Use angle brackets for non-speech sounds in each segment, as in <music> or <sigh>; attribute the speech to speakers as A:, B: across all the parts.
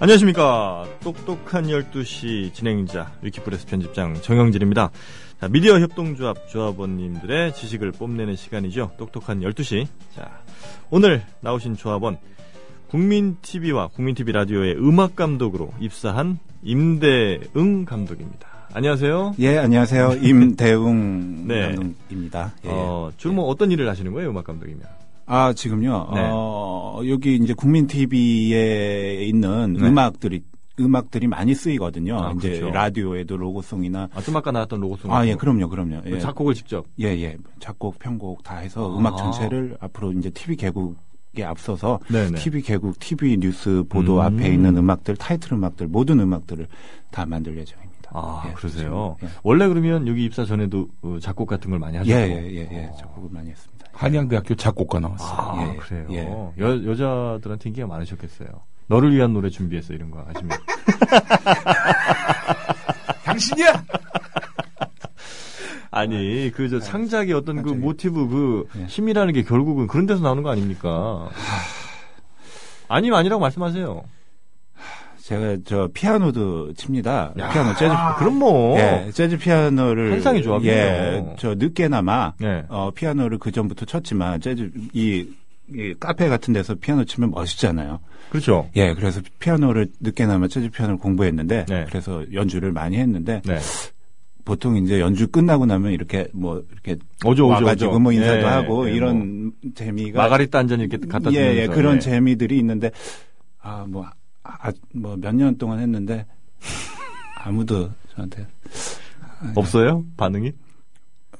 A: 안녕하십니까. 똑똑한 12시 진행자, 위키프레스 편집장 정영진입니다. 자, 미디어 협동조합 조합원님들의 지식을 뽐내는 시간이죠. 똑똑한 12시. 자, 오늘 나오신 조합원, 국민TV와 국민TV 라디오의 음악 감독으로 입사한 임대응 감독입니다. 안녕하세요.
B: 예, 안녕하세요. 임대웅 <laughs>
A: 네.
B: 감독입니다. 예.
A: 어, 주로 뭐 어떤 일을 하시는 거예요, 음악 감독이면?
B: 아, 지금요.
A: 네.
B: 어, 여기 이제 국민 TV에 있는
A: 네.
B: 음악들이 음악들이 많이 쓰이거든요.
A: 아,
B: 이제
A: 그렇죠.
B: 라디오에도 로고송이나
A: 아, 좀 아까 나왔던 로고송.
B: 아, 예, 그럼요, 그럼요. 예.
A: 작곡을 직접.
B: 예, 예. 작곡, 편곡 다 해서
A: 아.
B: 음악 전체를 앞으로 이제 TV 개국 에 앞서서
A: 네네.
B: TV 개국, TV 뉴스 보도
A: 음.
B: 앞에 있는 음악들, 타이틀 음악들, 모든 음악들을 다 만들 예정입니다.
A: 아,
B: 예,
A: 그러세요?
B: 지금,
A: 원래 그러면 여기 입사 전에도 어, 작곡 같은 걸 많이
B: 예,
A: 하셨고.
B: 예, 예, 예. 작곡을 많이 했습니다.
C: 한양대학교 작곡가 나왔어요.
A: 아,
B: 예,
A: 그래요.
B: 예.
A: 여, 여자들한테 인기가 많으셨겠어요. 너를 위한 노래 준비했어 이런 거 하시면. <laughs>
C: 당신이야!
A: 아니 그 저 창작의 어떤 그. 모티브 그
B: 예.
A: 힘이라는 게 결국은 그런 데서 나오는 거 아닙니까? 아니면 아니라고 말씀하세요.
B: 제가 저 피아노도 칩니다.
A: 야,
B: 피아노 재즈
A: 그럼 뭐.
B: 예, 재즈 피아노를
A: 환상의 조합이네요.
B: 예, 저 늦게나마
A: 네.
B: 어 피아노를 그 전부터 쳤지만 재즈 이, 이 카페 같은 데서 피아노 치면 멋있잖아요.
A: 그렇죠.
B: 예, 그래서 피아노를 늦게나마 재즈 피아노를 공부했는데
A: 네.
B: 그래서 연주를 많이 했는데
A: 네.
B: 보통 이제 연주 끝나고 나면 이렇게 뭐 이렇게
A: 오죠, 오죠,
B: 와가지고
A: 오죠.
B: 뭐 인사도
A: 예,
B: 하고
A: 예,
B: 이런 재미가
A: 마가리타 한잔 이렇게 갖다 주면서.
B: 예, 예, 그런
A: 예.
B: 재미들이 있는데 아 뭐 아, 뭐몇 년 동안 했는데 아무도 저한테
A: 없어요? 반응이?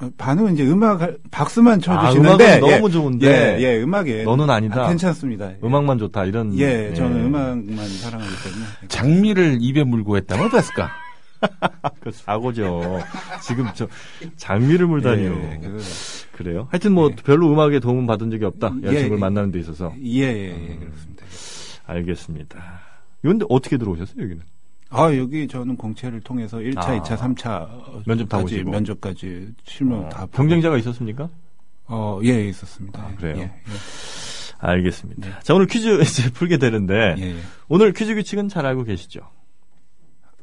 B: 어, 반응은 이제 음악 할- 박수만
A: 아,
B: 쳐주시는데
A: 음악은
B: 예,
A: 너무 좋은데.
B: 예, 예, 음악에
A: 너는 아니다.
B: 아, 괜찮습니다. 예.
A: 음악만 좋다 이런.
B: 예, 저는
A: 예.
B: 음악만 사랑하기 때문에
C: 장미를 입에 물고 했다면 어땠을까? <laughs>
A: 그 사고죠. 지금 저 장미를 물다니요.
B: 예, 예,
A: 그래요? 하여튼 뭐 별로 음악에 도움 받은 적이 없다.
B: 예,
A: 여자친구를
B: 예.
A: 만나는 데 있어서.
B: 예, 예, 예,
A: 음.
B: 그렇습니다.
A: 알겠습니다. 이런데 어떻게 들어오셨어요, 여기는?
B: 아, 여기 저는 공채를 통해서 1차,
A: 아.
B: 2차, 3차
A: 면접 다 보시고.
B: 면접까지 실무
A: 어,
B: 다.
A: 경쟁자가 있었습니까?
B: 어, 예, 있었습니다.
A: 아,
B: 예,
A: 그래요?
B: 예,
A: 알겠습니다. 자, 오늘 퀴즈 이제 풀게 되는데,
B: 예, 예.
A: 오늘 퀴즈 규칙은 잘 알고 계시죠?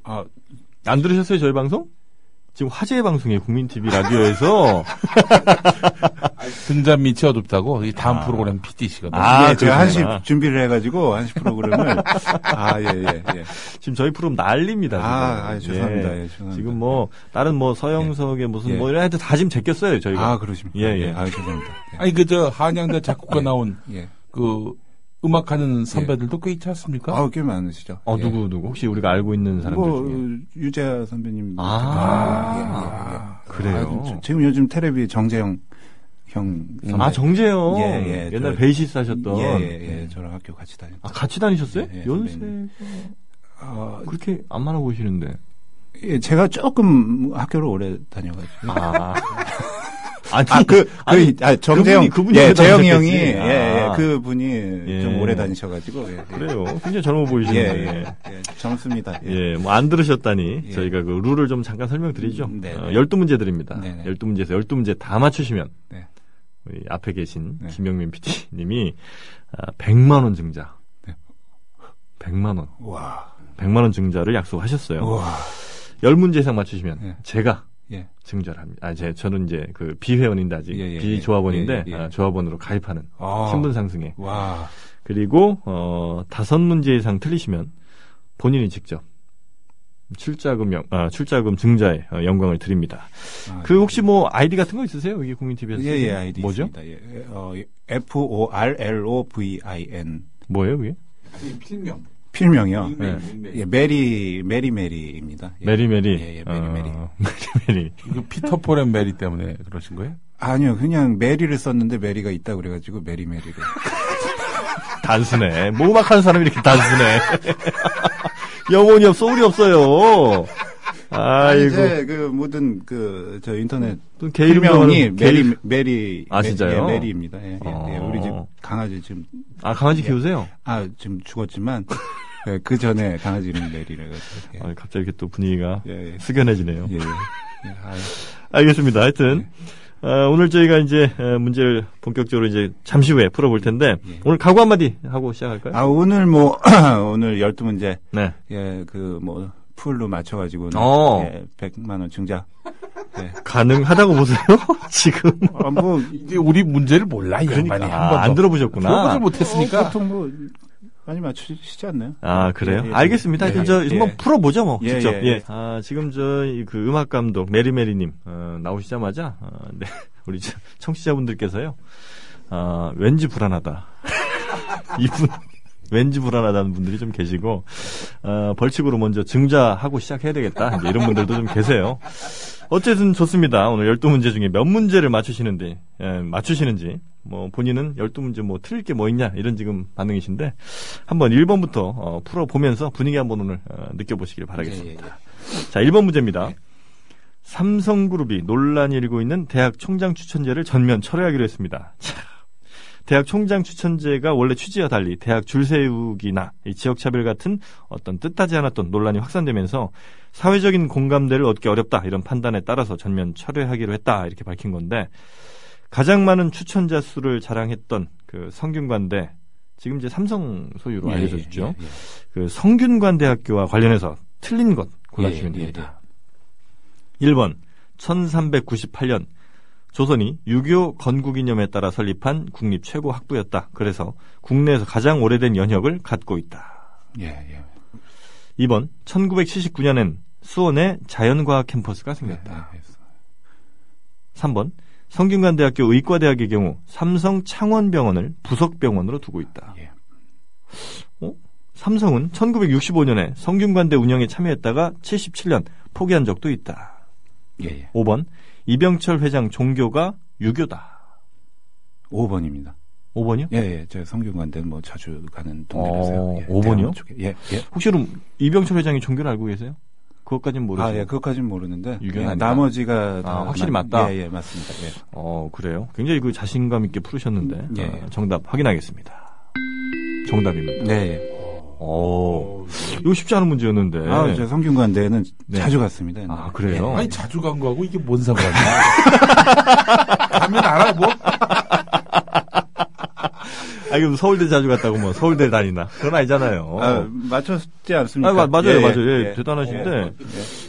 B: 아,
A: 안 들으셨어요, 저희 방송? 지금 화제의 방송이에요, 국민TV 라디오에서. <laughs>
C: 등잔 밑이 어둡다고 이 다음
A: 아.
C: 프로그램 PD시거든요.
A: 아,
B: 예, 제가 한시. 준비를 해가지고 한시 프로그램을 <laughs> 아, 예, 예, 예.
A: 지금 저희 프로그램 난립니다. 지금.
B: 아, 아, 죄송합니다. 예, 죄송합니다.
A: 지금 뭐, 다른 뭐, 서영석의 무슨
B: 예.
A: 뭐, 이런 애들 다 지금 제꼈어요, 저희가.
B: 아, 그러십니까?
A: 예, 예.
B: 아, 죄송합니다.
C: 아니 그 저 한양대 작곡가 나온
B: 예.
C: 그 음악하는 선배들도 꽤 있지 않습니까?
B: 아, 꽤 많으시죠?
A: 어,
B: 예.
A: 누구, 누구? 혹시 우리가 알고 있는 사람들
B: 뭐,
A: 중에.
B: 유재하 선배님.
A: 아,
B: 예, 예, 예.
A: 그래요?
B: 아, 지금 요즘 텔레비 정재영 형. 선배.
A: 아, 정재영.
B: 예, 예.
A: 옛날
B: 저-
A: 베이시스 하셨던.
B: 예, 예, 예. 저랑 학교 같이 다녔
A: 아, 같이 다니셨어요?
B: 예, 예,
A: 연세.
B: 어,
A: 그렇게 안 많아 보이시는데.
B: 예, 제가 조금 학교를 오래 다녀가지고.
A: 아. 아니,
B: 아, 그, 그,
A: 아니,
B: 아, 정재영,
A: 그분이- 그분이
B: 예, 재영이 형이. 예, 예,
A: 아.
B: 그 분이
A: 예.
B: 좀 오래 다니셔가지고, 예. 예.
A: 그래요. 굉장히 젊어
B: 예,
A: 보이시는데.
B: 예, 예, 젊습니다. 예.
A: 예, 뭐 안 들으셨다니
B: 예.
A: 저희가 그 룰을 좀 잠깐 설명드리죠.
B: 음, 네,
A: 어,
B: 네.
A: 12문제 드립니다.
B: 네, 네.
A: 12문제에서 12문제 다 맞추시면
B: 네.
A: 우리 앞에 계신
B: 네.
A: 김영민 PD님이 아, 100만 원 증자.
B: 네.
A: 100만 원.
B: 와,
A: 100만 원 증자를 약속하셨어요.
B: 와,
A: 10문제 이상 맞추시면
B: 네.
A: 제가
B: 예.
A: 증자를 합니다. 아, 제, 저는 이제 그 비회원인데 아직
B: 예, 예,
A: 비조합원인데
B: 예, 예, 예.
A: 아, 조합원으로 가입하는
B: 아.
A: 신분 상승에
B: 와,
A: 그리고 어 다섯 문제 이상 틀리시면 본인이 직접 출자금 영, 아, 출자금 증자의 어, 영광을 드립니다.
B: 아,
A: 그 혹시 뭐 아이디 같은 거 있으세요? 여기 국민 TV에서
B: 예, 예, 아이디
A: 뭐죠?
B: 있습니다. 예, 어, F O R L O V I N
A: 뭐예요, 그게?
C: 필명.
B: 필명이요.
A: 네.
B: 예, 메리 메리 메리입니다. 예.
A: 메리 메리.
B: 예, 예, 메리 메리.
A: 어, <laughs> 메리 메리.
C: 이거 피터 폴앤 메리 때문에 그러신 거예요?
B: 아니요, 그냥 메리를 썼는데 메리가 있다 그래가지고 메리 메리를. <laughs>
A: 단순해. 뭐 음악하는 사람이 이렇게 단순해. <laughs> 영혼이 없어, soul이 없어요. 아이고.
B: 이제 그 모든 그 저 인터넷
A: 또 개이름
B: 필명이
A: 정하는
B: 메리 메리
A: 아,
B: 메-
A: 진짜요?
B: 예, 메리입니다. 예, 예,
A: 어.
B: 예. 우리 집 강아지 지금
A: 아, 강아지 키우세요?
B: 아 지금 죽었지만 예, 그 전에 강아지 이름 메리라 가지고. 예.
A: 아, 갑자기 이렇게 또 분위기가
B: 예, 예.
A: 숙연해지네요.
B: 예, 예. 예.
A: 알겠습니다. 하여튼, 어, 오늘 저희가 이제 어, 문제를 본격적으로 이제 잠시 후에 풀어볼 텐데
B: 예.
A: 오늘 각오 한마디 하고 시작할까요?
B: 아, 오늘 뭐, <clears throat> 오늘 12문제,
A: 네.
B: 예, 그, 뭐, full로 맞춰가지고,
A: 어.
B: 예, 100만 원 증자. 예.
A: 가능하다고 보세요? <laughs> 지금
B: 아, 뭐,
C: 이제 우리 문제를 몰라 이 양반이
A: 그러니까
C: 한 번도
A: 안 들어보셨구나.
C: 들어보질 못했으니까
B: 보통 뭐, 많이 맞추시지 않나요?
A: 아 그래요?
B: 예, 예.
A: 알겠습니다.
B: 예,
A: 저
B: 예.
A: 한번 풀어보죠 뭐
B: 예,
A: 직접.
B: 예,
A: 예.
B: 예.
A: 아 지금 저 그 음악 감독 메리메리님 어, 나오시자마자 어, 네, <laughs> 우리 저 청취자분들께서요. 아 왠지 불안하다. <laughs> 이분 왠지 불안하다는 분들이 좀 계시고 어, 벌칙으로 먼저 증자하고 시작해야 되겠다. 이제 이런 분들도 좀 계세요. 어쨌든 좋습니다. 오늘 12문제 중에 몇 문제를 맞추시는지, 예, 맞추시는지, 뭐, 본인은 12문제 뭐, 틀릴 게 뭐 있냐, 이런 지금 반응이신데, 한번 1번부터, 어, 풀어보면서 분위기 한번 오늘, 어, 느껴보시길 바라겠습니다.
B: 예, 예,
A: 자, 1번 문제입니다.
B: 네.
A: 삼성그룹이 논란이 일고 있는 대학 총장 추천제를 전면 철회하기로 했습니다. 자, 대학 총장 추천제가 원래 취지와 달리 대학 줄 세우기나 이 지역차별 같은 어떤 뜻하지 않았던 논란이 확산되면서 사회적인 공감대를 얻기 어렵다 이런 판단에 따라서 전면 철회하기로 했다 이렇게 밝힌 건데 가장 많은 추천자 수를 자랑했던 그 성균관대 지금 이제 삼성 소유로
B: 예,
A: 알려져
B: 예,
A: 있죠.
B: 예, 예.
A: 그 성균관대학교와 관련해서 틀린 것 골라주시면
B: 예, 예,
A: 됩니다. 1번 1398년 조선이 유교 건국이념에 따라 설립한 국립 최고 학부였다. 그래서 국내에서 가장 오래된 연혁을 갖고 있다.
B: 예, 예.
A: 2번 1979년엔 수원에 자연과학 캠퍼스가 생겼다.
B: 예, 예.
A: 3번 성균관대학교 의과대학의 경우 삼성 창원병원을 부속병원으로 두고 있다.
B: 예.
A: 삼성은 1965년에 성균관대 운영에 참여했다가 77년 포기한 적도 있다.
B: 예, 예.
A: 5번 이병철 회장 종교가 유교다.
B: 5번입니다.
A: 5번이요?
B: 예, 예. 제가 성균관대 뭐 자주 가는
A: 어,
B: 동네라서요. 예,
A: 5번이요?
B: 대학로 쪽에. 예, 예.
A: 혹시 그럼 이병철 회장이 종교를 알고 계세요? 그것까지는 모르죠.
B: 아, 예, 그것까지는 모르는데.
A: 유교는
B: 예. 나머지가. 다
A: 아, 확실히
B: 맞-
A: 맞다?
B: 예, 예, 맞습니다. 예.
A: 어, 그래요. 굉장히 그 자신감 있게 풀으셨는데.
B: 예.
A: 어, 정답 확인하겠습니다. 정답입니다.
B: 네, 예.
A: 어, 이거 쉽지 않은 문제였는데.
B: 아, 저 성균관대는
A: 네.
B: 자주 갔습니다. 옛날에.
A: 아, 그래요?
B: 예.
C: 아니 자주 간 거하고 이게 뭔 상관이야 <laughs> 가면 알아 뭐
A: 아, 이거 서울대 자주 갔다고 뭐 서울대 다니나. 그건 아니잖아요.
B: 아, 맞췄지 않습니까?
A: 아, 마- 맞아요,
B: 예,
A: 맞아요. 예,
B: 예.
A: 대단하신데.
B: 예.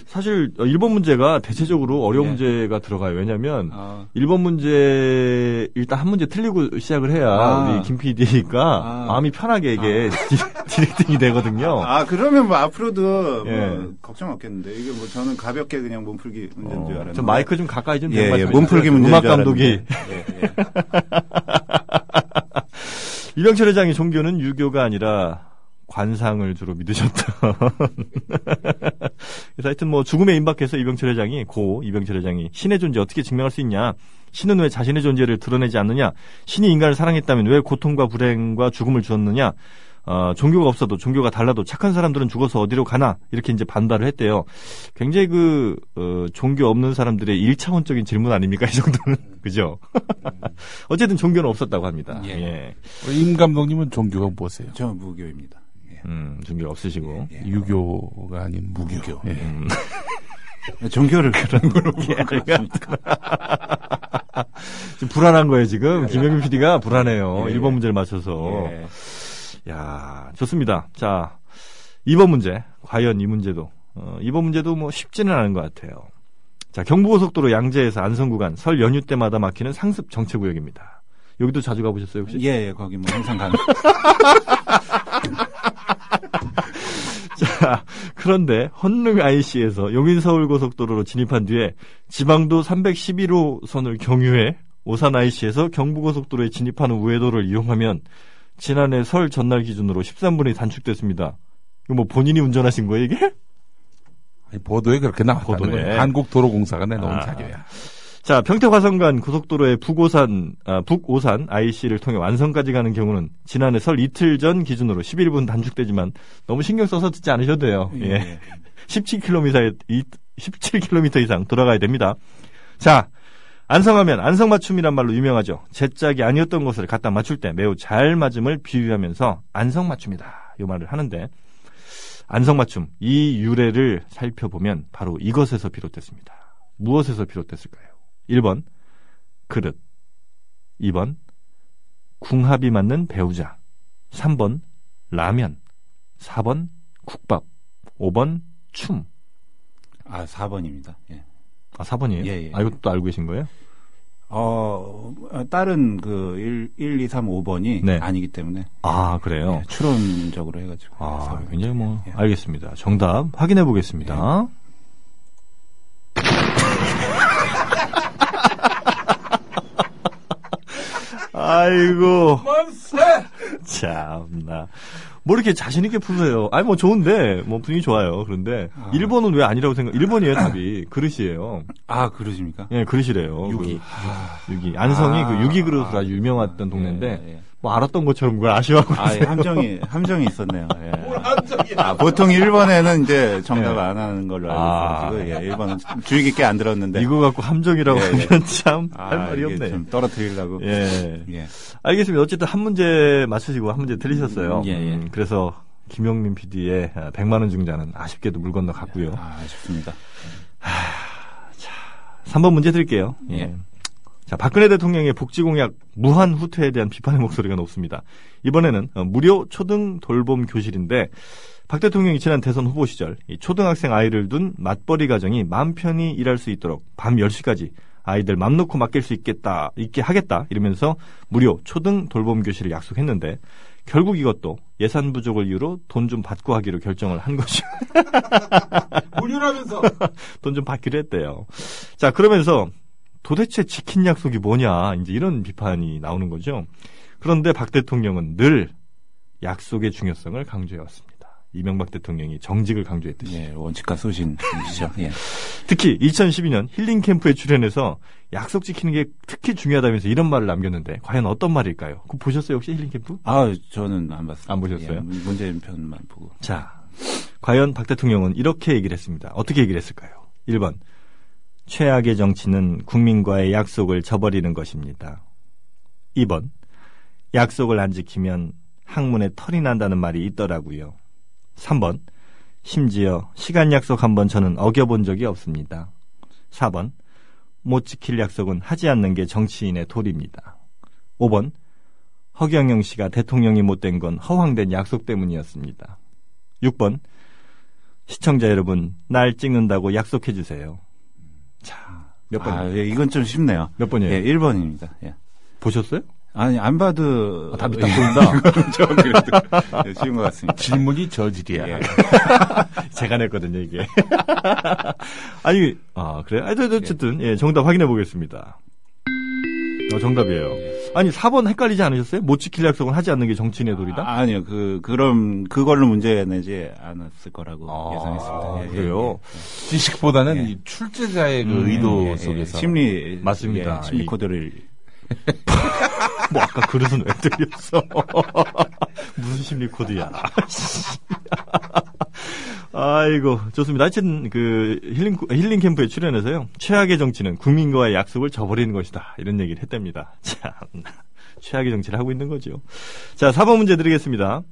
A: 사실 1번 문제가 대체적으로 어려운
B: 예.
A: 문제가 들어가요. 왜냐면
B: 아,
A: 1번 문제 일단 한 문제 틀리고 시작을 해야
B: 아.
A: 우리 김 PD가
B: 아.
A: 마음이 편하게 이게 <laughs> 디, 디렉팅이 되거든요.
B: 아, 그러면 뭐 앞으로도
A: 예.
B: 뭐 걱정 없겠는데. 이게 뭐 저는 가볍게 그냥 몸풀기 문제인 줄
A: 어,
B: 알았는데.
A: 저 마이크 좀 가까이 좀
B: 예,
A: 대고
B: 예,
A: 말씀해
B: 몸풀기. 문제인
A: 음악
B: 줄
A: 감독이.
B: 예, 예. <laughs>
A: 이병철 회장의 종교는 유교가 아니라 관상을 주로 믿으셨다. <laughs> 그래서 하여튼 뭐 죽음에 임박해서 이병철 회장이 고 이병철 회장이 신의 존재 어떻게 증명할 수 있냐? 신은 왜 자신의 존재를 드러내지 않느냐? 신이 인간을 사랑했다면 왜 고통과 불행과 죽음을 주었느냐? 어, 종교가 없어도 종교가 달라도 착한 사람들은 죽어서 어디로 가나 이렇게 이제 반발을 했대요. 굉장히 그 어, 종교 없는 사람들의 일차원적인 질문 아닙니까 이 정도는 <laughs> 그죠? <laughs> 어쨌든 종교는 없었다고 합니다.
B: 예.
A: 예.
C: 임 감독님은 종교가 뭐세요?
B: 저 무교입니다. 예.
A: 음, 종교 없으시고.
B: 예.
C: 유교가 아닌 무교. 예.
A: 음. <laughs>
B: 종교를 그런 걸로
A: 지금 불안한 거예요, 지금. 김영균 PD가 불안해요.
B: 예.
A: 1번 문제를 맞춰서.
B: 예.
A: 야 좋습니다. 자, 2번 문제. 과연 이 문제도, 어, 2번 문제도 뭐 쉽지는 않은 것 같아요. 자, 경부고속도로 양재에서 안성 구간 설 연휴 때마다 막히는 상습 정체 구역입니다. 여기도 자주 가보셨어요, 혹시?
B: 예, 예, 거기 뭐 항상 가는. <laughs>
A: 자, 그런데 헌릉 IC에서 용인 서울 고속도로로 진입한 뒤에 지방도 311호선을 경유해 오산 IC에서 경부 고속도로에 진입하는 우회도를 이용하면 지난해 설 전날 기준으로 13분이 단축됐습니다. 이거 뭐 본인이 운전하신 거예요, 이게?
C: 아니, 보도에 그렇게 나왔다는
A: 보도에.
C: 거예요. 한국도로공사가 내놓은
A: 아.
C: 자료야.
A: 자, 평택 화성간 고속도로의 북오산, 아, 북오산 IC를 통해 완성까지 가는 경우는 지난해 설 이틀 전 기준으로 11분 단축되지만 너무 신경 써서 듣지 않으셔도 돼요. 예. 17km, 17km 이상 돌아가야 됩니다. 자, 안성하면 안성맞춤이란 말로 유명하죠. 제 짝이 아니었던 것을 갖다 맞출 때 매우 잘 맞음을 비유하면서 안성맞춤이다. 이 말을 하는데 안성맞춤 이 유래를 살펴보면 바로 이것에서 비롯됐습니다. 무엇에서 비롯됐을까요? 1번 그릇. 2번 궁합이 맞는 배우자. 3번 라면. 4번 국밥. 5번 춤.
B: 아, 4번입니다. 예.
A: 아, 4번이에요?
B: 예, 예.
A: 아, 이것도 알고 계신 거예요?
B: 어, 어, 다른 그 1, 1 2, 3, 5번이
A: 네.
B: 아니기 때문에
A: 아, 그래요?
B: 예, 추론적으로 해가지고.
A: 아,
B: 4번.
A: 굉장히 뭐,
B: 예.
A: 알겠습니다. 정답 확인해 보겠습니다. <laughs> 아이고,
C: 만세!
A: 참나. 뭐 이렇게 자신있게 푸세요. 아니, 뭐 좋은데, 뭐 분위기 좋아요. 그런데,
B: 아.
A: 1번은 왜 아니라고 생각, 1번이에요, 답이. 그릇이에요.
B: 아, 그러십니까?
A: 예, 그릇이래요.
B: 유기.
A: 그, 유기. 안성이
B: 아,
A: 그 유기 그릇으로
B: 아,
A: 아주 유명했던
B: 아,
A: 동네인데,
B: 예, 예.
A: 뭐 알았던 것처럼 그걸 아쉬워하고
B: 아, 예,
A: 있어요.
B: 함정이, 함정이 있었네요. 예. <laughs> 아, 보통 1번에는 이제 정답
A: 예.
B: 안 하는 걸로 알고
A: 아.
B: 있어가지고, 예, 1번은 주의 깊게 안 들었는데.
A: 이거 갖고 함정이라고
B: 예, 예.
A: 하면 참,
B: 아,
A: 할 말이 없네.
B: 좀 떨어뜨리려고.
A: 예.
B: 예.
A: 알겠습니다. 어쨌든 한 문제 맞추시고 한 문제 틀리셨어요.
B: 음, 예, 예.
A: 음, 그래서 김용민 PD의 100만 원 중자는 아쉽게도 물 건너 갔고요.
B: 아, 아쉽습니다.
A: 3번 문제 드릴게요. 예.
B: 예.
A: 자, 박근혜 대통령의 복지 공약 무한 후퇴에 대한 비판의 목소리가 높습니다. 이번에는 어, 무료 초등 돌봄 교실인데 박 대통령이 지난 대선 후보 시절 이 초등학생 아이를 둔 맞벌이 가정이 마음 편히 일할 수 있도록 밤 10시까지 아이들 맘 놓고 맡길 수 있겠다, 있게 하겠다 이러면서 무료 초등 돌봄 교실을 약속했는데 결국 이것도 예산 부족을 이유로 돈 좀 받고 하기로 결정을 한 것이
C: 무료라면서. <laughs>
A: 돈 좀 받기로 했대요. 자, 그러면서 도대체 지킨 약속이 뭐냐, 이제 이런 비판이 나오는 거죠. 그런데 박 대통령은 늘 약속의 중요성을 강조해왔습니다. 이명박 대통령이 정직을 강조했듯이.
B: 예, 원칙과 소신이시죠. 예. <laughs>
A: 특히 2012년 힐링 캠프에 출연해서 약속 지키는 게 특히 중요하다면서 이런 말을 남겼는데 과연 어떤 말일까요? 그거 보셨어요 혹시 힐링 캠프?
B: 아, 저는 안 봤습니다.
A: 안 보셨어요?
B: 예, 문재인 편만 보고.
A: 자, 과연 박 대통령은 이렇게 얘기를 했습니다. 어떻게 얘기를 했을까요? 1번. 최악의 정치는 국민과의 약속을 저버리는 것입니다. 2번. 약속을 안 지키면 항문에 털이 난다는 말이 있더라고요. 3번. 심지어 시간 약속 한번 저는 어겨본 적이 없습니다. 4번. 못 지킬 약속은 하지 않는 게 정치인의 도리입니다. 5번. 허경영 씨가 대통령이 못 된 건 허황된 약속 때문이었습니다. 6번. 시청자 여러분, 날 찍는다고 약속해 주세요. 자, 몇 번?
B: 아, 예, 이건 좀 쉽네요.
A: 몇 번이에요?
B: 예, 1번입니다. 예.
A: 보셨어요?
B: 아니, 안 봐도.
A: 아, 답이 딱
B: 예,
A: 보인다. <laughs>
B: 저 그래도 예, 쉬운 것 같습니다.
C: 질문이 저질이야.
B: 예. <laughs>
A: 제가 냈거든요, 이게. <laughs> 아니, 아, 그래? 저, 어쨌든, 예, 정답 확인해 보겠습니다. 어, 정답이에요. 아니, 4번 헷갈리지 않으셨어요? 못 지킬 약속은 하지 않는 게 정치인의 도리다?
B: 아, 아니요, 그, 그럼, 그걸로 문제 내지 않았을 거라고
A: 아,
B: 예상했습니다. 예, 예,
A: 그래요?
C: 지식보다는
B: 예.
C: 이 출제자의 그
A: 음,
C: 의도
B: 예, 예,
C: 속에서.
B: 심리.
A: 맞습니다.
B: 예, 심리
A: 이-
B: 코드를. <laughs>
A: 뭐, 아까 그릇은 왜 들렸어? <laughs> 무슨 심리 코드야. <laughs> 아이고, 좋습니다. 하여튼, 그, 힐링, 힐링 캠프에 출연해서요. 최악의 정치는 국민과의 약속을 저버리는 것이다. 이런 얘기를 했답니다. 참, 최악의 정치를 하고 있는 거죠. 자, 4번 문제 드리겠습니다.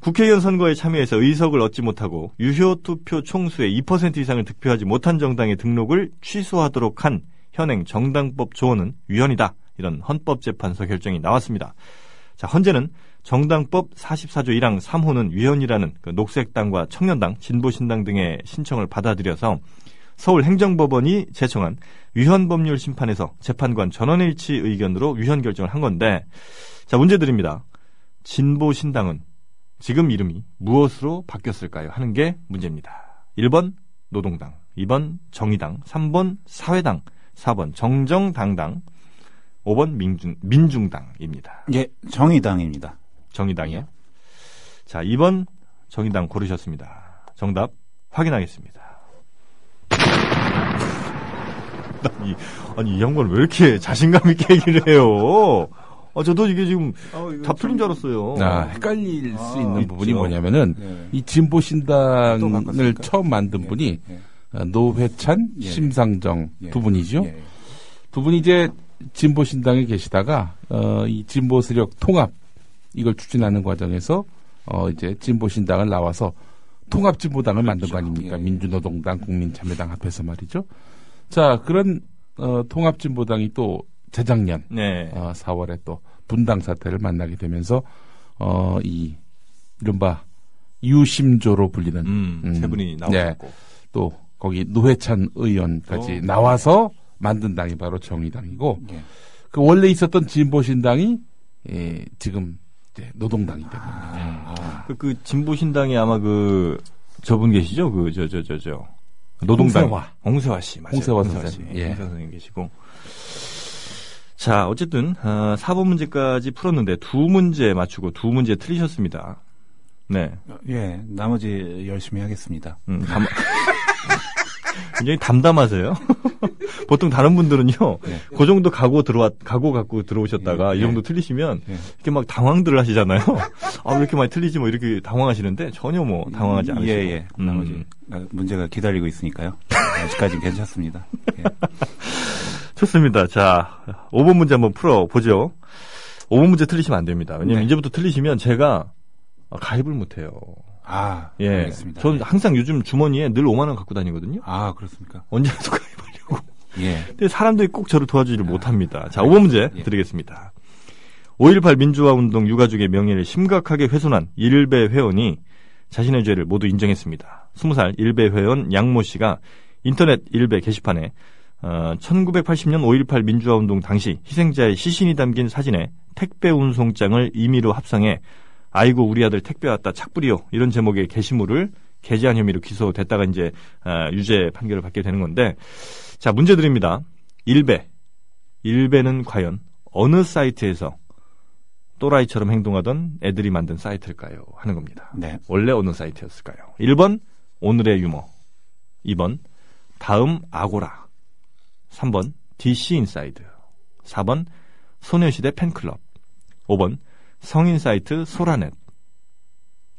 A: 국회의원 선거에 참여해서 의석을 얻지 못하고 유효 투표 총수의 2% 이상을 득표하지 못한 정당의 등록을 취소하도록 한 현행 정당법 조언은 위헌이다. 이런 헌법재판소 결정이 나왔습니다. 자, 헌재는 정당법 44조 1항 3호는 위헌이라는 그 녹색당과 청년당, 진보신당 등의 신청을 받아들여서 서울 행정법원이 제청한 위헌 법률 심판에서 재판관 전원일치 의견으로 위헌 결정을 한 건데, 자, 문제 드립니다. 진보신당은 지금 이름이 무엇으로 바뀌었을까요? 하는 게 문제입니다. 1번 노동당, 2번 정의당, 3번 사회당, 4번 정정당당, 5번 민중, 민중당입니다.
B: 예, 정의당입니다.
A: 정의당이요? 자, 2번 정의당 고르셨습니다. 정답 확인하겠습니다. 아니, 아니, 이 양반 왜 이렇게 자신감 있게 얘기를 해요? 아, 저도 이게 지금 다 틀린 줄 알았어요.
C: 아, 헷갈릴 수
B: 아,
C: 있는
A: 있죠.
C: 부분이 뭐냐면은
B: 예. 이또
C: 진보신당을? 처음 만든
B: 예,
C: 분이
B: 예,
C: 어, 노회찬,
B: 예.
C: 심상정
B: 예.
C: 두 분이죠.
B: 예,
C: 두 분이 이제 진보 신당에 계시다가 어, 이 진보 세력 통합 이걸 추진하는 과정에서 어, 이제 진보 신당을 나와서 통합 진보당을 만든 거 아닙니까?
B: 예, 예.
C: 민주노동당, 국민참여당 합해서 말이죠. 자 그런 어, 통합 진보당이 또 재작년
A: 네.
C: 어, 4월에 또 분당 사태를 만나게 되면서 어, 이 이른바 유심조로 불리는
A: 음,
C: 음,
A: 세 분이
C: 네.
A: 나오고.
C: 또 거기 노회찬 의원까지
A: 어.
C: 나와서 만든 당이 바로 정의당이고
B: 예.
C: 그 원래 있었던 진보신당이 예, 지금 이제 노동당이 된 겁니다.
B: 아,
A: 그, 그 진보신당이 아마 그 저분 계시죠? 그 저 저 저저 노동당
C: 홍세화.
A: 홍세화 씨 맞아요.
C: 홍세화
A: 씨.
C: 선생님. 예.
A: 홍세화 선생님 계시고. 자, 어쨌든 어, 4번 문제까지 풀었는데 두 문제 맞추고 두 문제 틀리셨습니다. 네.
B: 예, 나머지 열심히 하겠습니다.
A: 음, 담... <laughs> 굉장히 담담하세요. <laughs> 보통 다른 분들은요,
B: 네.
A: 그 정도 각오 들어왔, 각오 갖고 들어오셨다가
B: 예,
A: 이 정도
B: 예.
A: 틀리시면
B: 예.
A: 이렇게 막 당황들을 하시잖아요. <laughs> 아, 왜 이렇게 많이 틀리지? 뭐 이렇게 당황하시는데 전혀 뭐 당황하지 않으시고.
B: 예, 예.
A: 음.
B: 나머지 아, 문제가 기다리고 있으니까요. 아직까지는 괜찮습니다. 예. <laughs>
A: 좋습니다. 자, 5번 문제 한번 풀어보죠. 5번 문제 틀리시면 안 됩니다. 왜냐면
B: 네.
A: 이제부터 틀리시면 제가 가입을 못해요.
B: 아,
A: 예.
B: 알겠습니다.
A: 저는
B: 예.
A: 항상 요즘 주머니에 늘 5만 원 갖고 다니거든요.
B: 아, 그렇습니까?
A: 언제라도 <laughs> 가입하려고.
B: 예.
A: 근데 사람들이 꼭 저를 도와주지를 못합니다. 자, 5번 문제
B: 예.
A: 드리겠습니다. 5.18 민주화 운동 유가족의 명예를 심각하게 훼손한 일베 회원이 자신의 죄를 모두 인정했습니다. 20살 일베 회원 양모 씨가 인터넷 일베 게시판에 어, 1980년 5.18 민주화 운동 당시 희생자의 시신이 담긴 사진에 택배 운송장을 임의로 합성해 아이고 우리 아들 택배 왔다 착불이요 이런 제목의 게시물을 게재한 혐의로 기소됐다가 이제 아, 유죄 판결을 받게 되는 건데 자 문제 드립니다. 일베 일베는 과연 어느 사이트에서 또라이처럼 행동하던 애들이 만든 사이트일까요? 하는 겁니다.
B: 네.
A: 원래 어느 사이트였을까요? 1번 오늘의 유머 2번 다음 아고라 3번 DC 인사이드 4번 소녀시대 팬클럽 5번 성인 사이트 소라넷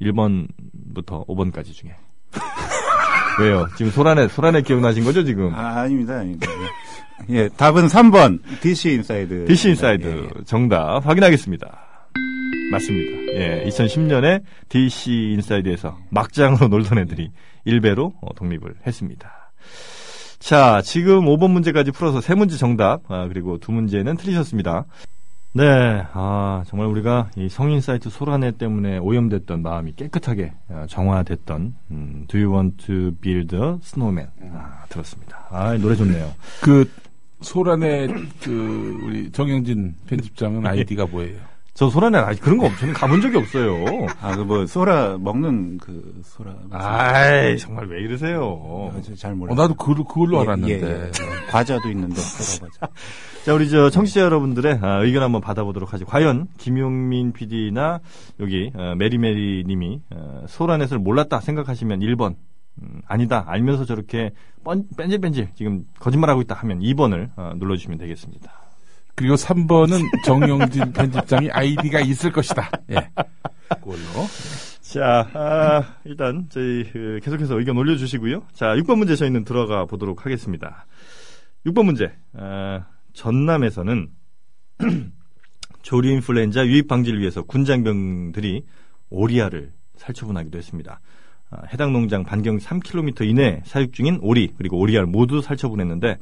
A: 1번부터 5번까지 중에 <laughs> 왜요? 지금 소라넷 소라넷 기억나신 거죠 지금?
B: 아, 아닙니다, 아닙니다. 예. 예, 답은 3번 DC 인사이드.
A: DC 인사이드
B: 예, 예.
A: 정답 확인하겠습니다. 맞습니다. 예, 2010년에 DC 인사이드에서 막장으로 <laughs> 놀던 애들이 일배로 어, 독립을 했습니다. 자, 지금 5번 문제까지 풀어서 세 문제 정답, 아, 그리고 두 문제는 틀리셨습니다. 네, 아, 정말 우리가 이 성인 사이트 소라넷 때문에 오염됐던 마음이 깨끗하게 아, 정화됐던, 음, Do you want to build a snowman? 아, 들었습니다. 아, 노래 좋네요.
C: 그 소란의 그 우리 정영진 편집장은 아이디가 뭐예요?
A: 저 소라넷 아직 그런 거 없, 저는 가본 적이 없어요.
B: 아, 그 뭐, 소라, 먹는 그, 소라.
A: 아이, 정말 왜 이러세요?
B: 아, 저 잘
C: 어,
B: 몰라요.
C: 나도 그걸로, 그걸로
B: 예,
C: 알았는데.
B: 예, 예. 과자도 있는데, 소라 과자. <laughs>
A: 자, 우리 저 청취자 여러분들의 아, 의견 한번 받아보도록 하죠. 과연 김용민 PD나 여기 어, 메리메리 님이 어, 소라넷을 몰랐다 생각하시면 1번. 음, 아니다. 알면서 저렇게 뻔, 뺀질뺀질 지금 거짓말하고 있다 하면 2번을 어, 눌러주시면 되겠습니다.
C: 그리고 3번은 정영진 <laughs> 편집장이 아이디가 있을 것이다. 예. 그걸로.
A: 자, 아, 일단 저희 그, 계속해서 의견 올려주시고요. 자, 6번 문제 저희는 들어가 보도록 하겠습니다. 6번 문제. 아, 전남에서는 <clears throat> 조류 인플루엔자 유입 방지를 위해서 군장병들이 오리알을 살처분하기도 했습니다. 아, 해당 농장 반경 3km 이내 사육 중인 오리 그리고 오리알 모두 살처분했는데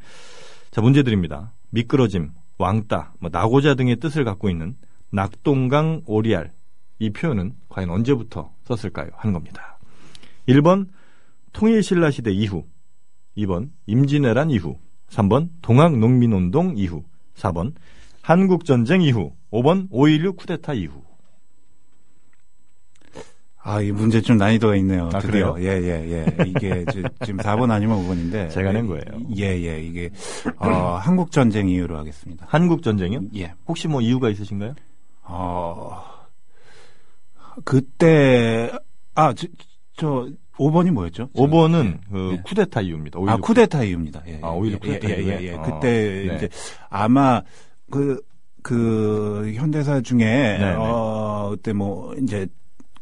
A: 자 문제 드립니다. 미끄러짐, 왕따, 뭐 나고자 등의 뜻을 갖고 있는 낙동강 오리알. 이 표현은 과연 언제부터 썼을까요? 하는 겁니다. 1번 통일신라 시대 이후. 2번 임진왜란 이후. 3번 동학농민운동 이후. 4번 한국전쟁 이후. 5번 5.16 쿠데타 이후
B: 아, 이 문제 좀 난이도가 있네요.
A: 아,
B: 드디어.
A: 그래요?
B: 예, 예, 예. 이게 <laughs> 지- 지금 4번 아니면 5번인데.
A: 제가 낸 거예요.
B: 예, 예. 이게, 어, 한국전쟁 이후로 하겠습니다.
A: 한국전쟁이요?
B: 예.
A: 혹시 뭐 이유가 있으신가요?
B: 어, 그때, 아, 저, 저 5번이 뭐였죠? 저-
A: 5번은
B: 예.
A: 그
B: 예.
A: 쿠데타 이유입니다.
B: 아,
A: 5.16
B: 쿠데타 이후입니다. 예,
A: 아,
B: 예,
A: 오히려
B: 예,
A: 쿠데타
B: 예, 예? 예.
A: 어,
B: 그때
A: 네.
B: 이제 아마 그, 그 현대사 중에
A: 네,
B: 어 그때 뭐 이제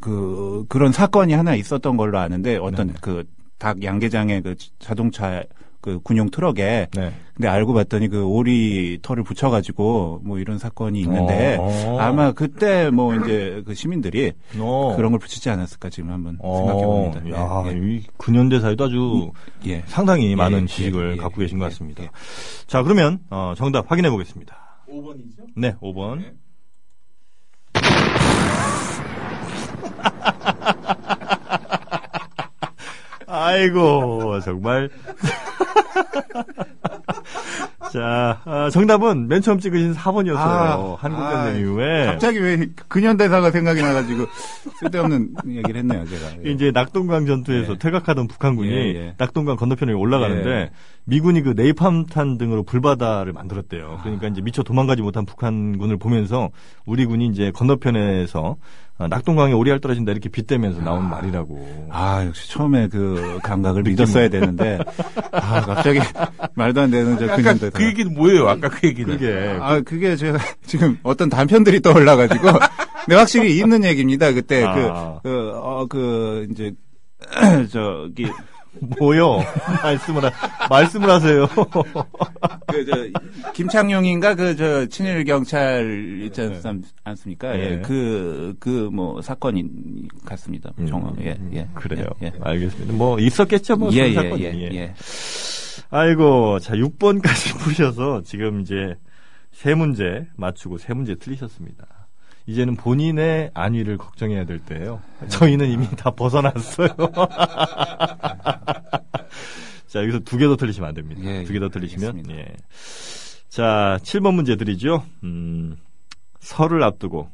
B: 그 그런 사건이 하나 있었던 걸로 아는데 어떤
A: 네, 네.
B: 그닭 양계장의 그 자동차 그 군용 트럭에
A: 네.
B: 근데 알고 봤더니 그 오리 털을 붙여가지고 뭐 이런 사건이 있는데
A: 어, 어.
B: 아마 그때 뭐 이제 그 시민들이
A: 어.
B: 그런 걸 붙이지 않았을까 지금 한번
A: 어,
B: 생각해 봅니다.
A: 야,
B: 예,
A: 이 근현대사에도 아주
B: 예.
A: 상당히
B: 예,
A: 많은
B: 예,
A: 지식을
B: 예,
A: 갖고 계신 것
B: 예,
A: 같습니다.
B: 예.
A: 자, 그러면 어, 정답 확인해 보겠습니다.
C: 5번이죠?
A: 네, 5번.
C: 네. <laughs>
A: 아이고, 정말. <laughs> 자, 아, 정답은 맨 처음 찍으신 4번이었어요.
B: 아,
A: 한국전쟁
B: 아,
A: 이후에.
B: 갑자기 왜 근현대사가 생각이 나가지고 쓸데없는 얘기를 했네요, 제가. 예.
A: 이제 낙동강 전투에서
B: 예.
A: 퇴각하던 북한군이
B: 예, 예.
A: 낙동강 건너편에 올라가는데
B: 예.
A: 미군이 그 네이팜탄 등으로 불바다를 만들었대요. 그러니까 이제 미처 도망가지 못한 북한군을 보면서 우리 군이 이제 건너편에서 아, 낙동강에 오리알 떨어진다 이렇게 빗대면서 나온 말이라고.
B: 아, 역시 처음에 그 감각을 믿었어야 되는데, 아, 갑자기 <laughs> 말도 안 되는 저
C: 아까
B: 근현대사.
C: 그 얘기는 뭐예요? 아까 그 얘기는.
A: 그게
B: 아, 그게 제가 <laughs> 지금 어떤 단편들이 떠올라가지고, 근데 확실히 있는 얘기입니다. 그때
A: 아.
B: 그, 그, 어, 그, 이제, <clears throat> 저기,
A: 뭐요? 말씀을 하, 말씀을 하세요. <laughs>
B: 그, 저, 김창룡인가, 그, 저, 친일 경찰 있지 않, 않습니까?
A: 네.
B: 예, 그, 그, 뭐, 사건이 같습니다.
A: 음,
B: 정황, 예, 예.
A: 그래요.
B: 예, 예.
A: 알겠습니다. 뭐 있었겠죠, 뭐
B: 예, 예,
A: 사건이.
B: 예,
A: 예.
B: 예.
A: 아이고, 자 6번까지 푸셔서 <laughs> 지금 이제 세 문제 맞추고 세 문제 틀리셨습니다. 이제는 본인의 안위를 걱정해야 될 때예요. 저희는 이미 다 벗어났어요. <laughs> 자 여기서 두 개 더 틀리시면 안 됩니다.
B: 예,
A: 두개더
B: 예,
A: 틀리시면
B: 알겠습니다.
A: 예. 자 7번 문제 드리죠. 음, 설을 앞두고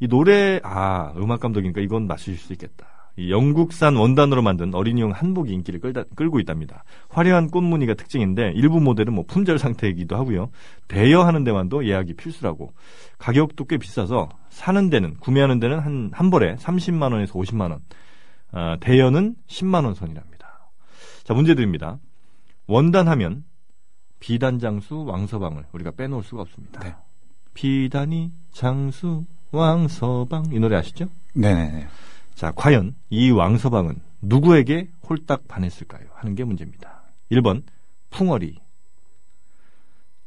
A: 이 노래 아 음악 감독이니까 이건 맞추실 수 있겠다. 이 영국산 원단으로 만든 어린이용 한복이 인기를 끌다, 끌고 있답니다. 화려한 꽃무늬가 특징인데 일부 모델은 뭐 품절 상태이기도 하고요. 대여하는 데만도 예약이 필수라고. 가격도 꽤 비싸서 사는 데는 구매하는 데는 한 한 벌에 30만 원에서 50만 원. 아, 대여는 10만 원 선이랍니다. 자 문제 드립니다. 원단 하면 비단 장수 왕서방을 우리가 빼놓을 수가 없습니다.
B: 네.
A: 비단이 장수 왕서방 이 노래 아시죠?
B: 네 네 네.
A: 자, 과연 이 왕서방은 누구에게 홀딱 반했을까요? 하는 게 문제입니다. 1번 풍월이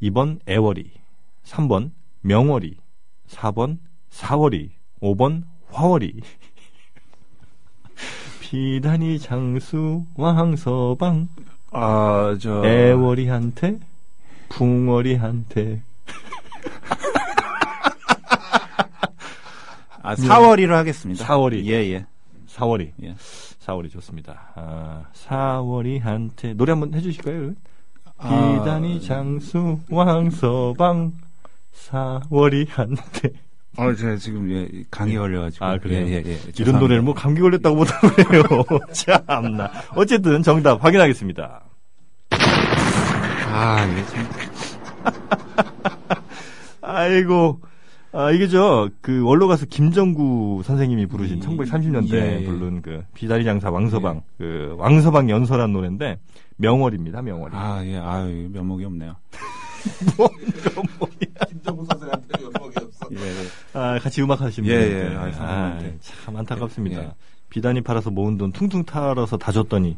A: 2번 애월이 3번 명월이 4번 사월이 5번 화월이 <laughs> 비단이 장수 왕서방
B: 아, 저.
A: 애월이한테 풍월이한테 <laughs>
B: 아, 4월이로 하겠습니다.
A: 4월이.
B: 예, 예.
A: 4월이
B: 예.
A: 4월이 좋습니다. 아, 4월이한테 노래 한번 해주실까요?
B: 아,
A: 비단이 장수 왕서방 4월이한테
B: 어, 제가 지금, 예, 감기 걸려가지고.
A: 아, 그래요?
B: 예, 예, 예.
A: 이런. 노래를 뭐 감기 걸렸다고 못하고 그래요. <laughs> 참나. 어쨌든 정답 확인하겠습니다.
B: 아, 이게 참. <laughs>
A: 아이고. 아, 이게 저, 그, 원로 가수 김정구 선생님이 부르신
B: 이-
A: 1930년대
B: 예, 예.
A: 부른 그, 비다리 장사 왕서방, 그, 왕서방 연설한 노래인데, 명월입니다, 명월이.
B: 아, 예, 아유, 면목이 없네요. <laughs>
C: 김정구 선생한테 연락이 없어.
B: 예, 예.
A: 아, 같이 음악 하시는
B: 예,
A: 분들.
B: 예. 아, 선생님한테.
A: 참 안타깝습니다.
B: 예.
A: 비단이 팔아서 모은 돈 퉁퉁 털어서 다 줬더니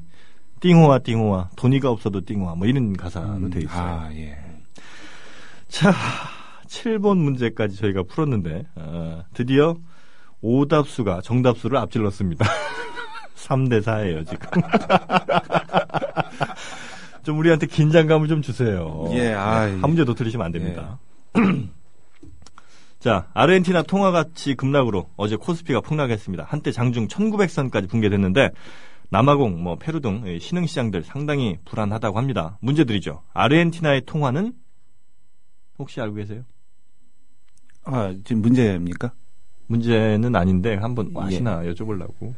A: 띵호와 띵호와 돈이가 없어도 띵호와 뭐 이런 가사로 돼 있어요.
B: 아, 예.
A: 자, 7번 문제까지 저희가 풀었는데 어, 드디어 오답수가 정답수를 앞질렀습니다. <laughs> 3대 4예요, 지금. <laughs> 좀 우리한테 긴장감을 좀 주세요.
B: 예, 아,
A: 한
B: 예.
A: 문제 더 틀리시면 안 됩니다. <clears throat> 자, 아르헨티나 통화 가치 급락으로 어제 코스피가 폭락했습니다. 한때 장중 1900선까지 붕괴됐는데 남아공, 뭐 페루 등 신흥 시장들 상당히 불안하다고 합니다. 문제 드리죠. 아르헨티나의 통화는 혹시 알고 계세요?
B: 아, 지금 문제입니까?
A: 문제는 아닌데 한번
B: 예.
A: 아시나 여쭤보려고.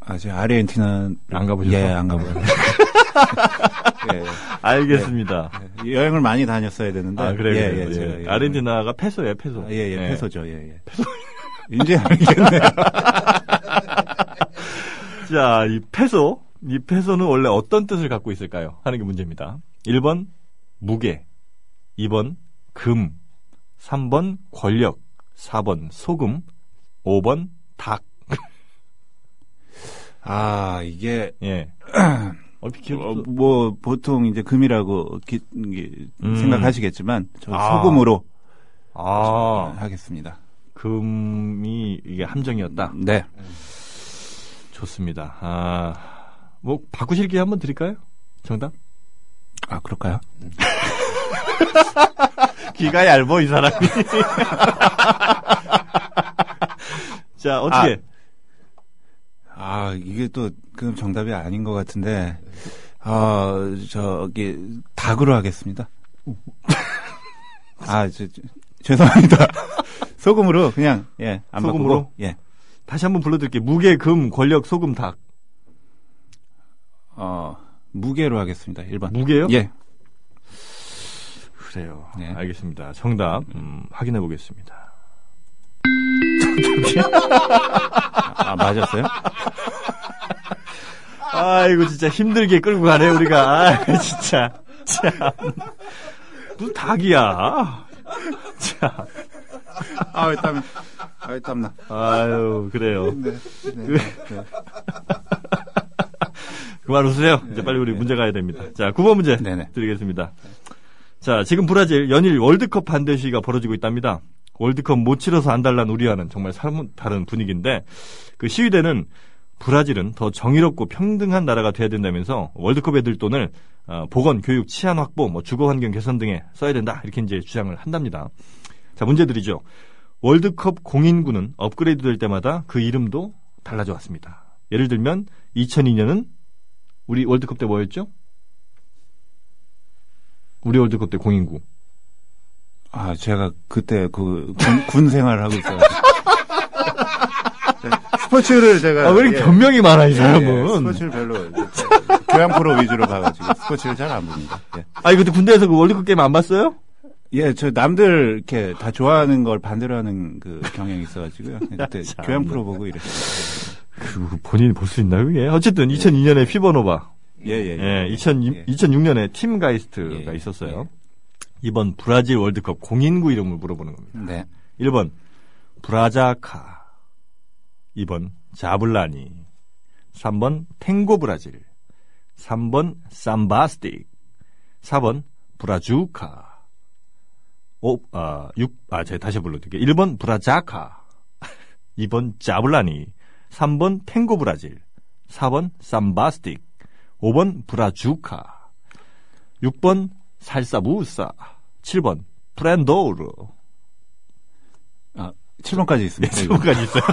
B: 아, 지금 아르헨티나.
A: 안 가보셨어?
B: 예, 안 가보요 <laughs> 예,
A: 알겠습니다.
B: 예. 여행을 많이 다녔어야 되는데.
A: 아, 그래요.
B: 예,
A: 그래요.
B: 예,
A: 예.
B: 제가, 예.
A: 아르헨티나가 페소예요, 페소.
B: 아, 예, 예,
A: 예.
B: 페소죠, 예, 예. 이제 알겠네요. <laughs>
A: 자, 이 페소. 이 페소는 원래 어떤 뜻을 갖고 있을까요? 하는 게 문제입니다. 1번 무게, 2번 금, 3번 권력, 4번 소금, 5번 닭. <laughs>
B: 아, 이게,
A: 예. <clears throat>
B: 어, 뭐, 보통 이제 금이라고 기- 이게
A: 음.
B: 생각하시겠지만, 저
A: 아.
B: 소금으로
A: 아,
B: 하겠습니다.
A: 금이 이게 함정이었다.
B: 네.
A: 좋습니다. 아, 뭐 바꾸실 기회 한번 드릴까요? 정답?
B: 아, 그럴까요? <laughs>
A: 귀가 얇어, 이 사람이. <laughs> 자, 어떻게?
B: 아, 이게 또, 그럼 정답이 아닌 것 같은데, 어, 저기, 닭으로 하겠습니다. <laughs> 아, 저, 저, 죄송합니다. <laughs> 소금으로, 그냥, 예, 안
A: 소금으로?
B: 바꾸고, 예.
A: 다시 한번 불러드릴게요. 무게, 금, 권력, 소금, 닭.
B: 어, 무게로 하겠습니다. 1번.
A: 무게요?
B: 예.
A: 그래요.
B: 네.
A: 알겠습니다. 정답, 음, 확인해 보겠습니다. <laughs>
B: 아, 맞았어요?
A: 아이고, 진짜 힘들게 끌고 가네, 우리가. 아, 진짜. 참. 무슨 닭이야. 자,
B: 아, 땀, 아, 땀나.
A: 아유, 그래요.
B: 네, 네, 네.
A: 그만 웃으세요. 이제 빨리 우리 문제 가야 됩니다. 자, 9번 문제
B: 네네.
A: 드리겠습니다. 자, 지금 브라질 연일 월드컵 반대 시위가 벌어지고 있답니다. 월드컵 못 치러서 안달난 우리와는 정말 다른 분위기인데 그 시위대는 브라질은 더 정의롭고 평등한 나라가 돼야 된다면서 월드컵에 들 돈을 어, 보건, 교육, 치안 확보, 뭐 주거 환경 개선 등에 써야 된다 이렇게 이제 주장을 한답니다. 자 문제 드리죠. 월드컵 공인구는 업그레이드 될 때마다 그 이름도 달라져 왔습니다. 예를 들면 2002년은 우리 월드컵 때 뭐였죠? 우리 월드컵 때 공인구.
B: 아, 제가 그때 그 군, 군 생활을 하고 있어가지고. <laughs> 스포츠를 제가.
A: 아, 왜 이렇게
B: 예,
A: 변명이 많아, 이
B: 예,
A: 사람은.
B: 스포츠를 별로 교양 프로 위주로 봐가지고 스포츠를 잘 안 봅니다. 예.
A: 아니, 그때 군대에서 그 월드컵 게임 안 봤어요?
B: 예, 저 남들 이렇게 다 좋아하는 걸 반대로 하는 그 경향이 있어가지고요. 그때 <laughs>
A: 참.
B: 교양 프로 보고 이랬어요.
A: 그, 본인이 볼 수 있나요, 그게? 어쨌든 2002년에 피버노바.
B: 예, 예,
A: 예, 2000,
B: 예.
A: 2006년에 팀 가이스트가
B: 예,
A: 있었어요. 이번 브라질 월드컵 공인구 이름을 물어보는 겁니다.
B: 네.
A: 1번, 브라자카. 2번, 자블라니. 3번, 탱고 브라질. 3번, 삼바스틱. 4번, 브라주카. 5, 아, 6, 아, 제가 다시 불러드릴게요. 1번, 브라자카. <laughs> 2번, 자블라니. 3번, 탱고 브라질. 4번, 삼바스틱. 5번, 브라주카. 6번, 살사부사. 7번, 프렌도르.
B: 아, 7번까지
A: 네,
B: 있습니다.
A: 7번까지 있어요. <laughs>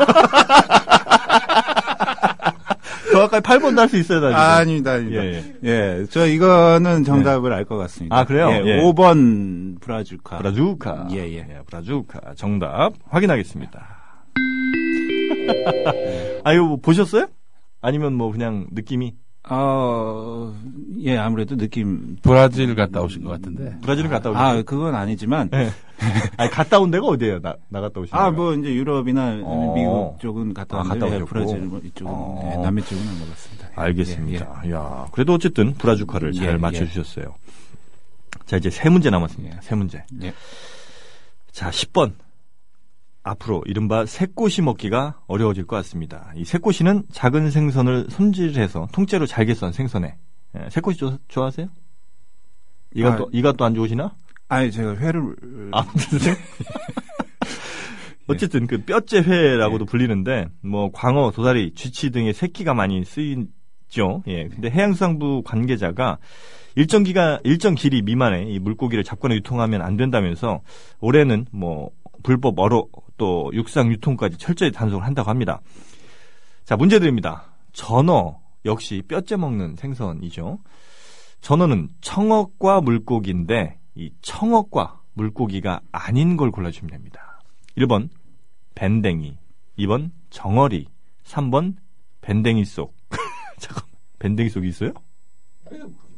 A: 정확하게 8번도 할 수 있어요, 나 지금.
B: 아, 아닙니다, 아닙니다.
A: 예,
B: 예, 저 이거는 정답을 알 것 같습니다.
A: 아, 그래요?
B: 예,
A: 예.
B: 5번 브라주카.
A: 브라주카.
B: 예, 예.
A: 브라주카. 정답 확인하겠습니다. <laughs> 아, 이거 뭐 보셨어요? 아니면 뭐 그냥 느낌이
B: 어, 예, 아무래도 느낌.
C: 브라질 갔다 오신 것 같은데.
A: 브라질은 갔다 오신
B: 아? 그건 아니지만.
A: 네. <laughs> 아니, 갔다 온 데가 어디예요? 나, 나갔다 오신
B: 아,
A: 데가?
B: 뭐, 이제 유럽이나
A: 어.
B: 미국 쪽은 갔다
A: 아,
B: 왔는데,
A: 갔다
B: 예,
A: 오셨고.
B: 브라질 뭐 이쪽은,
A: 어.
B: 예, 남미 쪽은 안 가봤습니다. 예,
A: 알겠습니다. 야, 그래도 어쨌든 브라주카를
B: 예,
A: 잘
B: 예.
A: 맞춰주셨어요. 자, 이제 세 문제 남았습니다.
B: 예.
A: 세 문제.
B: 예.
A: 자, 10번. 앞으로 이른바 새꼬시 먹기가 어려워질 것 같습니다. 이 새꼬시는 작은 생선을 손질해서 통째로 잘게 썬 생선에. 예, 새꼬시 좋- 좋아하세요? 이가
B: 아,
A: 또, 이가 또 안 좋으시나?
B: 아니, 제가 회를.
A: 안 드세요? <laughs> 어쨌든 그 뼈째 회라고도 불리는데 뭐 광어, 도다리, 쥐치 등의 새끼가 많이 쓰이죠. 예. 근데 해양수산부 관계자가 일정 기간 일정 길이 미만의 이 물고기를 잡거나 유통하면 안 된다면서 올해는 뭐 불법 어로 또 육상 유통까지 철저히 단속을 한다고 합니다. 자, 문제 드립니다. 전어 역시 뼈째 먹는 생선이죠. 전어는 청어과 물고기인데 이 청어과 물고기가 아닌 걸 골라주면 됩니다. 1번 밴댕이, 2번 정어리, 3번 밴댕이 속. <laughs> 잠깐, 밴댕이 속이 있어요?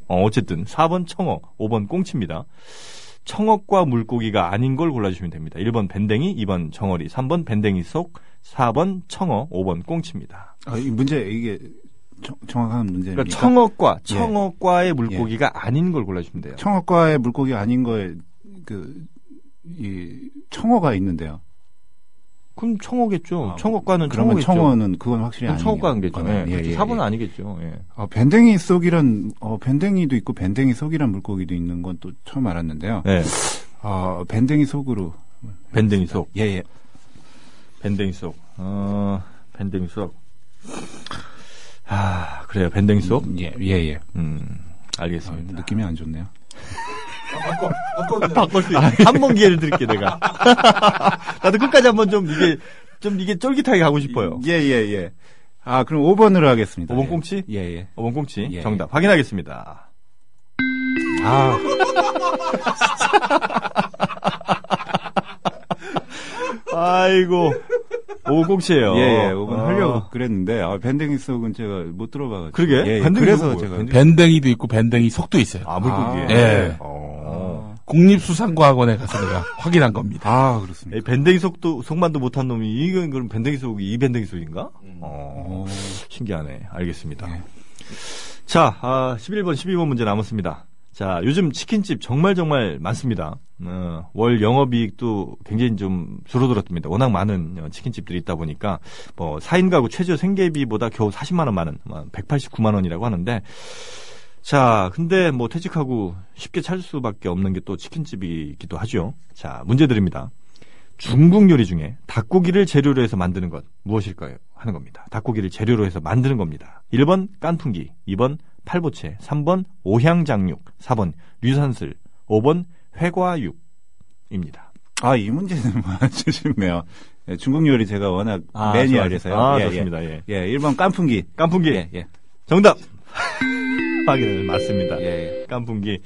A: 어, 어쨌든 4번 청어, 5번 꽁치입니다. 청어과 물고기가 아닌 걸 골라주시면 됩니다. 1번 밴댕이, 2번 정어리, 3번 밴댕이 속, 4번 청어, 5번 꽁치입니다.
B: 아, 이 문제, 이게 정, 정확한 문제입니까?
A: 그러니까 청어과,
B: 예.
A: 청어과의 물고기가 아닌 걸 골라주시면 돼요.
B: 청어과의 물고기 아닌 거에, 그, 이, 청어가 있는데요.
A: 그럼 청어겠죠.
B: 아,
A: 청어과는
B: 그러면
A: 청어겠죠.
B: 청어는 그건 확실히 아니에요.
A: 청어과겠죠. 예,
B: 예, 예,
A: 4번은
B: 예.
A: 아니겠죠. 예.
B: 어, 밴댕이 속이란, 어, 밴댕이도 있고 밴댕이 속이란 물고기도 있는 건 또 처음 알았는데요.
A: 네.
B: 어, 밴댕이 속으로.
A: 밴댕이 속.
B: 예, 예.
A: 밴댕이 속. 어, 밴댕이 속. 아, 그래요. 밴댕이 속.
B: 예, 예, 예.
A: 음,
B: 아,
A: 알겠습니다.
B: 느낌이 안 좋네요.
A: 바꿀 수 있어. 한 번 기회를 드릴게 내가. <laughs> 나도 끝까지 한번 좀 이게 좀 이게 쫄깃하게 가고 싶어요.
B: 예, 예, 예. 아, 그럼 5번으로 하겠습니다.
A: 5번
B: 예.
A: 꽁치?
B: 예, 예.
A: 5번 꽁치
B: 예,
A: 정답 확인하겠습니다.
B: 아, <laughs>
A: 아이고 5번 꽁치예요.
B: 예, 예. 5번
A: 어.
B: 하려고 그랬는데, 아, 밴댕이 속은 제가 못 들어봐가지고.
A: 그러게?
B: 예, 예.
A: 밴댕이
B: 그래서 제가.
C: 밴댕이도 있고 밴댕이 속도 있어요.
A: 아 물고기에.
B: 아,
C: 예.
A: 어.
C: 국립수산과학원에 가서 내가 확인한 겁니다.
B: 아, 그렇습니다.
A: 이 밴댕이 속도 속만도 못한 놈이 이건 그럼 밴댕이 속이 이 밴댕이 속인가? 어,
B: 오.
A: 신기하네. 알겠습니다.
B: 예.
A: 자, 아, 11번, 12번 문제 남았습니다. 자, 요즘 치킨집 정말 정말 많습니다. 어, 월 영업이익도 굉장히 좀 줄어들었습니다. 워낙 많은 어, 치킨집들이 있다 보니까 뭐 4인 가구 최저 생계비보다 겨우 40만 원 많은 189만 원이라고 하는데 자, 근데 뭐 퇴직하고 쉽게 찾을 수밖에 없는 게 또 치킨집이기도 하죠. 자, 문제 드립니다. 중국 요리 중에 닭고기를 재료로 해서 만드는 것 무엇일까요? 하는 겁니다. 닭고기를 재료로 해서 만드는 겁니다. 1번 깐풍기, 2번 팔보채, 3번 오향장육, 4번 류산슬, 5번 회과육입니다.
B: 아, 이 문제는 <laughs> 쉽네요. 예, 중국 요리 제가 워낙
A: 아,
B: 매니아라서요.
A: 아,
B: 예,
A: 좋습니다. 예.
B: 예. 예, 1번 깐풍기.
A: 깐풍기
B: 예, 예.
A: 정답. 확인을 맞습니다.
B: 예, 예.
A: 깐풍기.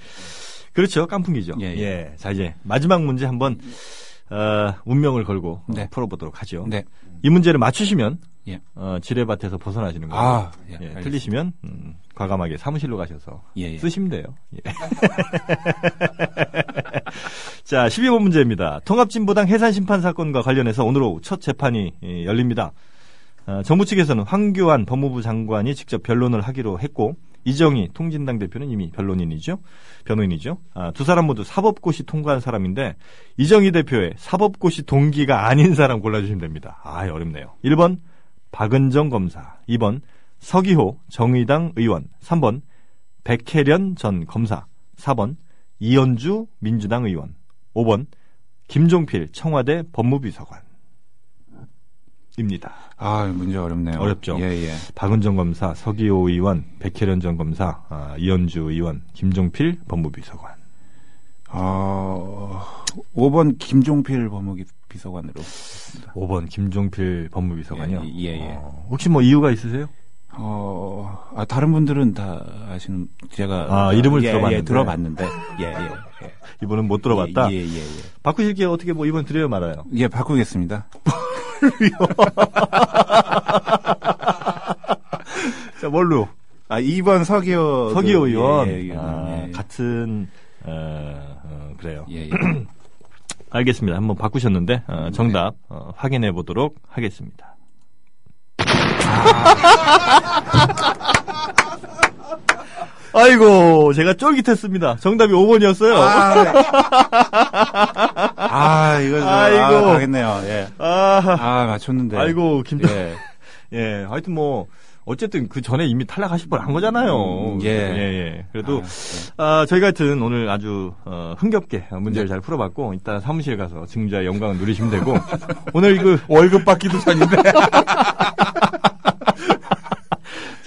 A: 그렇죠. 깐풍기죠.
B: 예, 예.
A: 자, 이제 마지막 문제 한번 어, 운명을 걸고 어,
B: 네.
A: 풀어보도록 하죠.
B: 네.
A: 이 문제를 맞추시면
B: 예.
A: 어, 지뢰밭에서 벗어나시는 거예요.
B: 아, 예,
A: 예. 틀리시면 음, 과감하게 사무실로 가셔서
B: 예, 예.
A: 쓰시면 돼요. 예. <laughs> 자, 12번 문제입니다. 통합진보당 해산 심판 사건과 관련해서 오늘 오후 첫 재판이 예, 열립니다. 어, 정부 측에서는 황교안 법무부 장관이 직접 변론을 하기로 했고 이정희 통진당 대표는 이미 변론인이죠. 변호인이죠. 아, 두 사람 모두 사법고시 통과한 사람인데 이정희 대표의 사법고시 동기가 아닌 사람 골라주시면 됩니다. 아, 어렵네요. 1번 박은정 검사, 2번 서기호 정의당 의원, 3번 백혜련 전 검사, 4번 이현주 민주당 의원, 5번 김종필 청와대 법무비서관. 입니다.
B: 아, 문제 어렵네요.
A: 어렵죠.
B: 예, 예.
A: 박은정 검사, 서기호 의원, 백혜련 전 검사, 아, 이현주 의원, 김종필 법무비서관.
B: 어, 5번 김종필 법무기 비서관으로.
A: 5번 김종필 법무비서관이요.
B: 예, 예, 예.
A: 어, 혹시 뭐 이유가 있으세요?
B: 어, 아, 다른 분들은 다 아시는, 제가.
A: 아, 이름을
B: 예,
A: 들어봤는데.
B: 예, 들어봤는데. 예, 예. 예.
A: 이번은 못 들어봤다.
B: 예, 예, 예.
A: 바꾸실게요. 어떻게 뭐 이번 드려요 말아요.
B: 예, 바꾸겠습니다. <laughs>
A: 자, 뭘로?
B: 아, 2번 서기호.
A: 서기호
B: 그,
A: 의원.
B: 예, 예,
A: 아,
B: 예, 예.
A: 같은 어, 어, 그래요.
B: 예, 예. <clears throat>
A: 알겠습니다. 한번 바꾸셨는데 어, 정답 어, 확인해 보도록 하겠습니다. <laughs> 아이고, 제가 쫄깃했습니다. 정답이 5번이었어요. <laughs>
B: 아, 이거, 좀,
A: 아이고.
B: 아, 가겠네요. 예.
A: 아,
B: 아, 맞췄는데.
A: 아이고, 김,
B: 예. <laughs>
A: 예, 하여튼 뭐, 어쨌든 그 전에 이미 탈락하실 뻔 한 거잖아요.
B: 음, 예.
A: 예, 예. 그래도,
B: 아,
A: 아, 저희가 하여튼 오늘 아주, 어, 흥겹게 문제를 잘 풀어봤고, 이따 사무실 가서 증자의 영광을 누리시면 되고, <laughs> 오늘 그,
C: 월급 받기도 전인데. <laughs>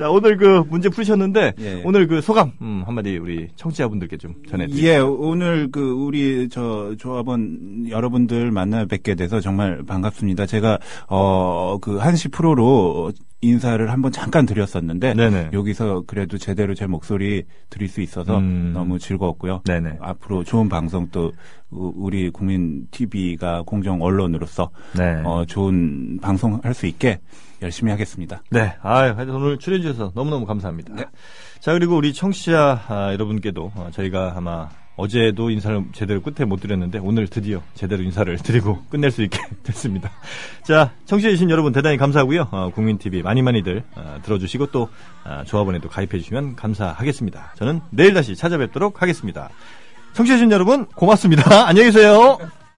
A: 자, 오늘 그 문제 풀으셨는데,
B: 예.
A: 오늘 그 소감, 음, 한마디 우리 청취자분들께 좀 전해드릴게요.
B: 예, 오늘 그 우리 저 조합원 여러분들 만나 뵙게 돼서 정말 반갑습니다. 제가 어그 한시 프로로 인사를 한번 잠깐 드렸었는데
A: 네네.
B: 여기서 그래도 제대로 제 목소리 들을 수 있어서
A: 음.
B: 너무 즐거웠고요.
A: 네네.
B: 앞으로 좋은 방송 또 우- 우리 국민 TV가 공정 언론으로서
A: 네.
B: 어 좋은 방송 할 수 있게 열심히 하겠습니다.
A: 네. 아, 하여튼 오늘 출연해주셔서 너무너무 감사합니다. 자, 그리고 우리 청취자 아, 여러분께도 어, 저희가 아마 어제도 인사를 제대로 끝에 못 드렸는데 오늘 드디어 제대로 인사를 <laughs> 드리고 끝낼 수 있게 <laughs> 됐습니다. 자, 청취해주신 여러분 대단히 감사하고요. 어, 국민TV 많이 많이들 어, 들어주시고 또 아, 조합원에도 가입해주시면 감사하겠습니다. 저는 내일 다시 찾아뵙도록 하겠습니다. 청취해주신 여러분 고맙습니다. <laughs> 안녕히 계세요.